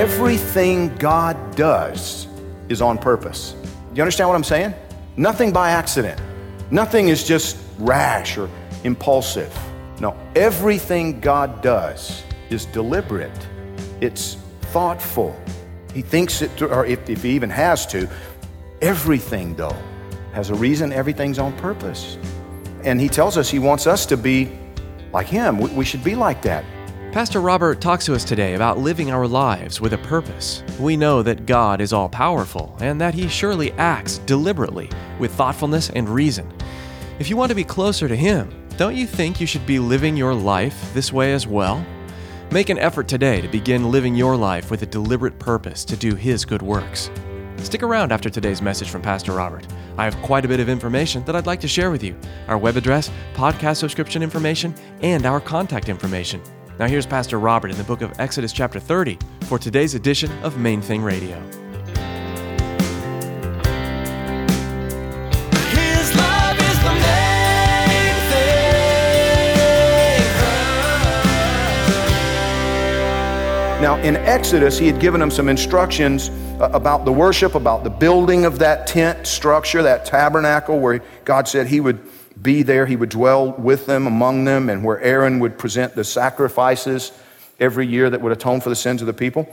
Everything God does is on purpose. Do you understand what I'm saying? Nothing by accident. Nothing is just rash or impulsive. No, everything God does is deliberate. It's thoughtful. He thinks it, through, or if, if he even has to. Everything, though, has a reason. Everything's on purpose. And he tells us he wants us to be like him. We, we should be like that. Pastor Robert talks to us today about living our lives with a purpose. We know that God is all powerful and that He surely acts deliberately with thoughtfulness and reason. If you want to be closer to Him, don't you think you should be living your life this way as well? Make an effort today to begin living your life with a deliberate purpose to do His good works. Stick around after today's message from Pastor Robert. I have quite a bit of information that I'd like to share with you our web address, podcast subscription information, and our contact information. Now, here's Pastor Robert in the book of Exodus, chapter 30, for today's edition of Main Thing Radio. His love is the main thing. Now, in Exodus, he had given them some instructions uh, about the worship, about the building of that tent structure, that tabernacle, where God said he would be there, he would dwell with them, among them, and where Aaron would present the sacrifices every year that would atone for the sins of the people.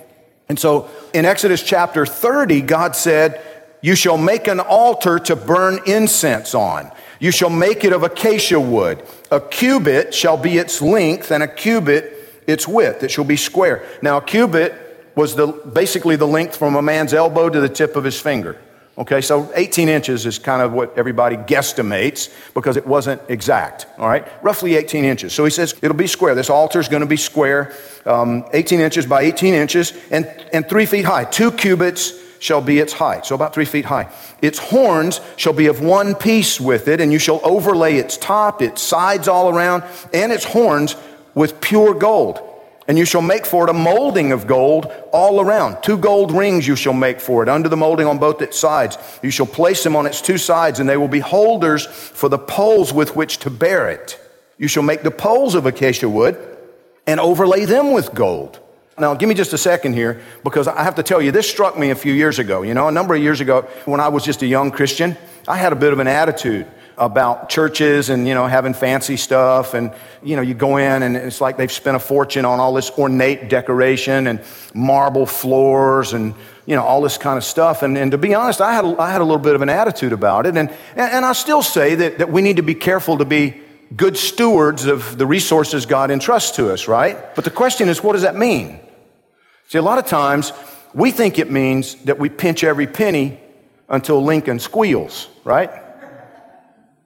And so in Exodus chapter 30, God said, You shall make an altar to burn incense on. You shall make it of acacia wood. A cubit shall be its length, and a cubit its width. It shall be square. Now, a cubit was the, basically the length from a man's elbow to the tip of his finger. Okay, so 18 inches is kind of what everybody guesstimates because it wasn't exact. All right, roughly 18 inches. So he says it'll be square. This altar is going to be square, um, 18 inches by 18 inches, and, and three feet high. Two cubits shall be its height, so about three feet high. Its horns shall be of one piece with it, and you shall overlay its top, its sides all around, and its horns with pure gold. And you shall make for it a molding of gold all around. Two gold rings you shall make for it, under the molding on both its sides. You shall place them on its two sides, and they will be holders for the poles with which to bear it. You shall make the poles of acacia wood and overlay them with gold. Now, give me just a second here, because I have to tell you, this struck me a few years ago. You know, a number of years ago, when I was just a young Christian, I had a bit of an attitude about churches and you know having fancy stuff. And you know you go in and it's like they've spent a fortune on all this ornate decoration and marble floors and you know all this kind of stuff. And, and to be honest I had, a, I had a little bit of an attitude about it. And, and, i still say that, that we need to be careful to be good stewards of the resources god entrusts to us right? But the question is what does that mean? See a lot of times we think it means that we pinch every penny until lincoln squeals right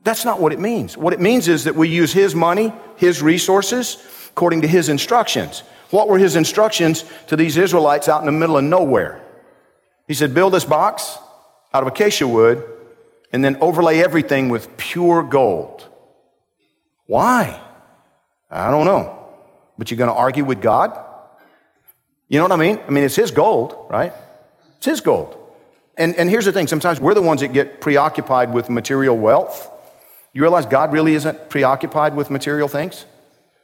that's not what it means. What it means is that we use His money, His resources, according to His instructions. What were His instructions to these Israelites out in the middle of nowhere? He said, Build this box out of acacia wood and then overlay everything with pure gold. Why? I don't know. But you're going to argue with God? You know what I mean? I mean, it's His gold, right? It's His gold. And, and here's the thing sometimes we're the ones that get preoccupied with material wealth. You realize God really isn't preoccupied with material things?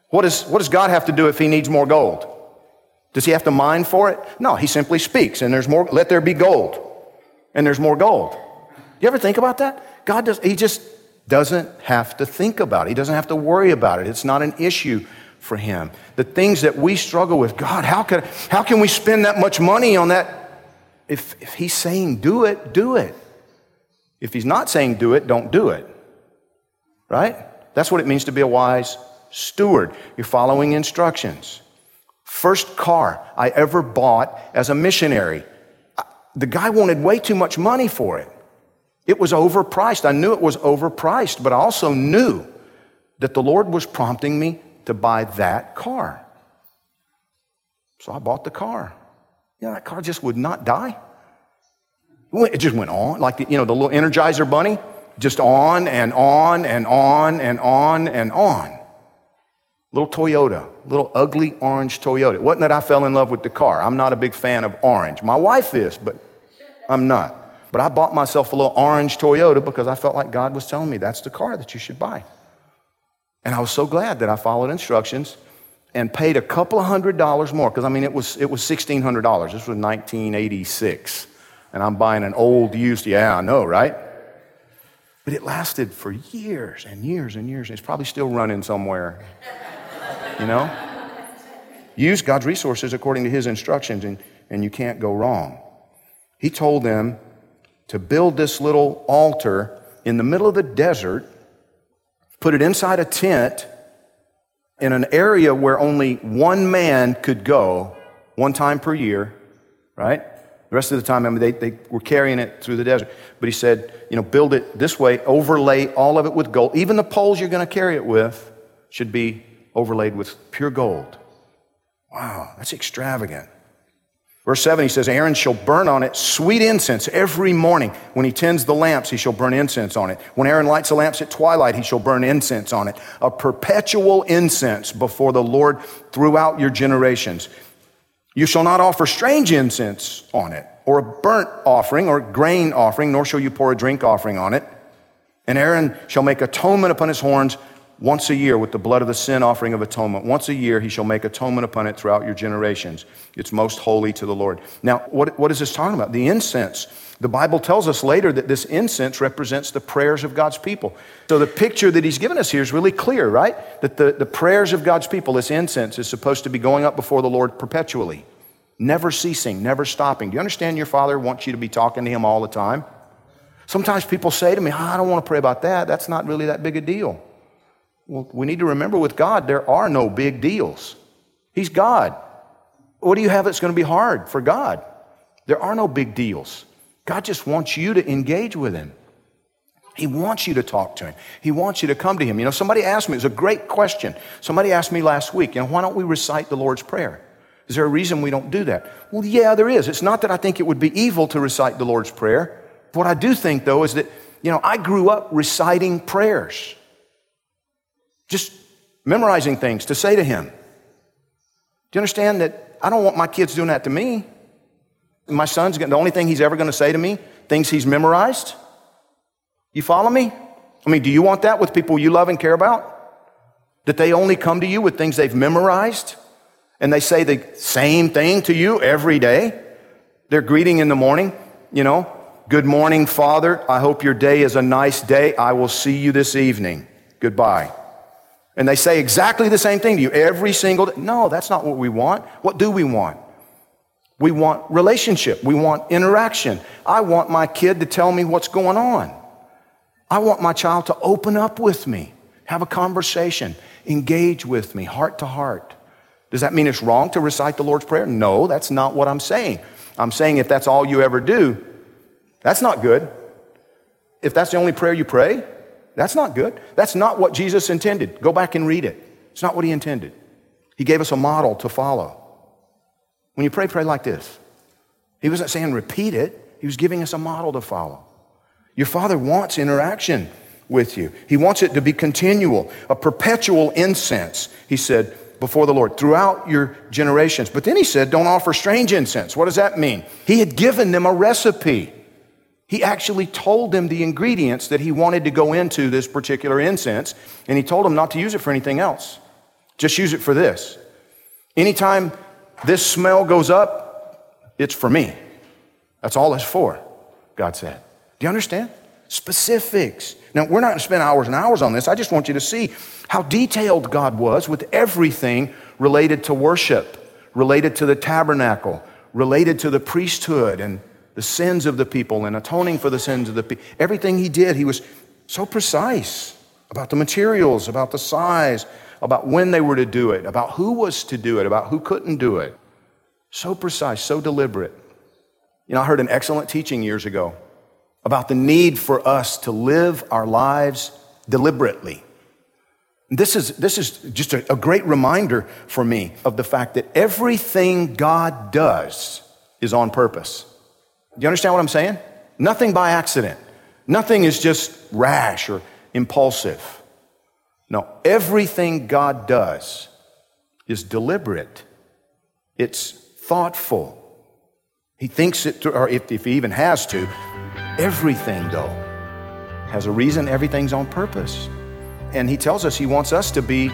What, is, what does God have to do if he needs more gold? Does he have to mine for it? No, he simply speaks and there's more, let there be gold. And there's more gold. You ever think about that? God does, he just doesn't have to think about it. He doesn't have to worry about it. It's not an issue for him. The things that we struggle with, God, how can, how can we spend that much money on that? If, if he's saying do it, do it. If he's not saying do it, don't do it. Right? That's what it means to be a wise steward. You're following instructions. First car I ever bought as a missionary. The guy wanted way too much money for it. It was overpriced. I knew it was overpriced, but I also knew that the Lord was prompting me to buy that car. So I bought the car. You know, that car just would not die. It just went on, like the, you know, the little Energizer bunny, just on and on and on and on and on. Little Toyota, little ugly orange Toyota. It wasn't that I fell in love with the car. I'm not a big fan of orange. My wife is, but I'm not. But I bought myself a little orange Toyota because I felt like God was telling me that's the car that you should buy. And I was so glad that I followed instructions and paid a couple of hundred dollars more because I mean it was it was sixteen hundred dollars. This was 1986, and I'm buying an old used. Yeah, I know, right? But it lasted for years and years and years. It's probably still running somewhere. You know, use God's resources according to His instructions, and, and you can't go wrong. He told them to build this little altar in the middle of the desert, put it inside a tent in an area where only one man could go one time per year, right? The rest of the time, I mean, they, they were carrying it through the desert. But he said, you know, build it this way, overlay all of it with gold. Even the poles you're going to carry it with should be overlaid with pure gold. Wow, that's extravagant. Verse 7, he says, Aaron shall burn on it sweet incense every morning. When he tends the lamps, he shall burn incense on it. When Aaron lights the lamps at twilight, he shall burn incense on it. A perpetual incense before the Lord throughout your generations. You shall not offer strange incense on it, or a burnt offering, or grain offering, nor shall you pour a drink offering on it. And Aaron shall make atonement upon his horns once a year with the blood of the sin offering of atonement. Once a year he shall make atonement upon it throughout your generations. It's most holy to the Lord. Now, what, what is this talking about? The incense. The Bible tells us later that this incense represents the prayers of God's people. So the picture that he's given us here is really clear, right? That the, the prayers of God's people, this incense, is supposed to be going up before the Lord perpetually, never ceasing, never stopping. Do you understand your Father wants you to be talking to him all the time? Sometimes people say to me, oh, I don't want to pray about that. That's not really that big a deal. Well, we need to remember with God, there are no big deals. He's God. What do you have that's going to be hard for God? There are no big deals. God just wants you to engage with Him. He wants you to talk to Him. He wants you to come to Him. You know, somebody asked me, it's a great question. Somebody asked me last week, you know, why don't we recite the Lord's Prayer? Is there a reason we don't do that? Well, yeah, there is. It's not that I think it would be evil to recite the Lord's Prayer. What I do think, though, is that, you know, I grew up reciting prayers. Just memorizing things to say to him. Do you understand that I don't want my kids doing that to me? My son's the only thing he's ever going to say to me, things he's memorized. You follow me? I mean, do you want that with people you love and care about? That they only come to you with things they've memorized and they say the same thing to you every day? Their greeting in the morning, you know, good morning, Father. I hope your day is a nice day. I will see you this evening. Goodbye. And they say exactly the same thing to you every single day. No, that's not what we want. What do we want? We want relationship. We want interaction. I want my kid to tell me what's going on. I want my child to open up with me, have a conversation, engage with me, heart to heart. Does that mean it's wrong to recite the Lord's Prayer? No, that's not what I'm saying. I'm saying if that's all you ever do, that's not good. If that's the only prayer you pray, that's not good. That's not what Jesus intended. Go back and read it. It's not what he intended. He gave us a model to follow. When you pray, pray like this. He wasn't saying repeat it, he was giving us a model to follow. Your Father wants interaction with you, He wants it to be continual, a perpetual incense, He said, before the Lord throughout your generations. But then He said, don't offer strange incense. What does that mean? He had given them a recipe. He actually told them the ingredients that he wanted to go into this particular incense, and he told them not to use it for anything else. Just use it for this. Anytime this smell goes up, it's for me. That's all it's for, God said. Do you understand? Specifics. Now, we're not going to spend hours and hours on this. I just want you to see how detailed God was with everything related to worship, related to the tabernacle, related to the priesthood and the sins of the people and atoning for the sins of the people. Everything he did, he was so precise about the materials, about the size, about when they were to do it, about who was to do it, about who couldn't do it. So precise, so deliberate. You know, I heard an excellent teaching years ago about the need for us to live our lives deliberately. This is, this is just a, a great reminder for me of the fact that everything God does is on purpose. Do you understand what I'm saying? Nothing by accident. Nothing is just rash or impulsive. No, everything God does is deliberate, it's thoughtful. He thinks it, through, or if, if he even has to, everything, though, has a reason, everything's on purpose. And he tells us he wants us to be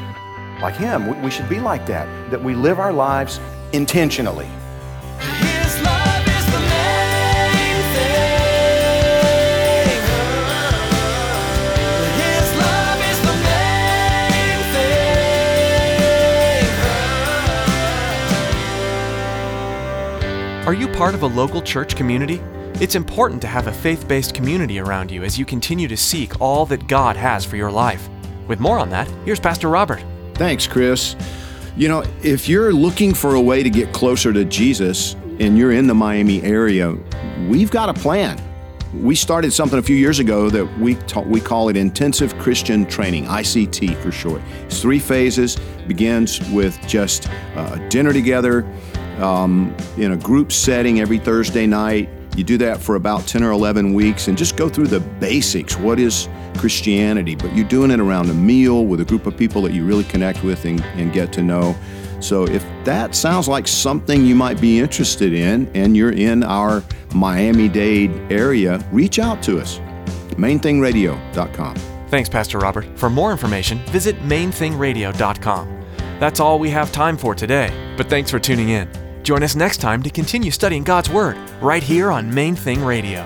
like him. We should be like that, that we live our lives intentionally. Are you part of a local church community? It's important to have a faith based community around you as you continue to seek all that God has for your life. With more on that, here's Pastor Robert. Thanks, Chris. You know, if you're looking for a way to get closer to Jesus and you're in the Miami area, we've got a plan. We started something a few years ago that we ta- we call it Intensive Christian Training, ICT for short. It's three phases. Begins with just uh, dinner together um, in a group setting every Thursday night. You do that for about 10 or 11 weeks and just go through the basics. What is Christianity? But you're doing it around a meal with a group of people that you really connect with and, and get to know. So if that sounds like something you might be interested in and you're in our Miami Dade area, reach out to us. MainThingRadio.com. Thanks, Pastor Robert. For more information, visit mainthingradio.com. That's all we have time for today, but thanks for tuning in. Join us next time to continue studying God's Word right here on Main Thing Radio.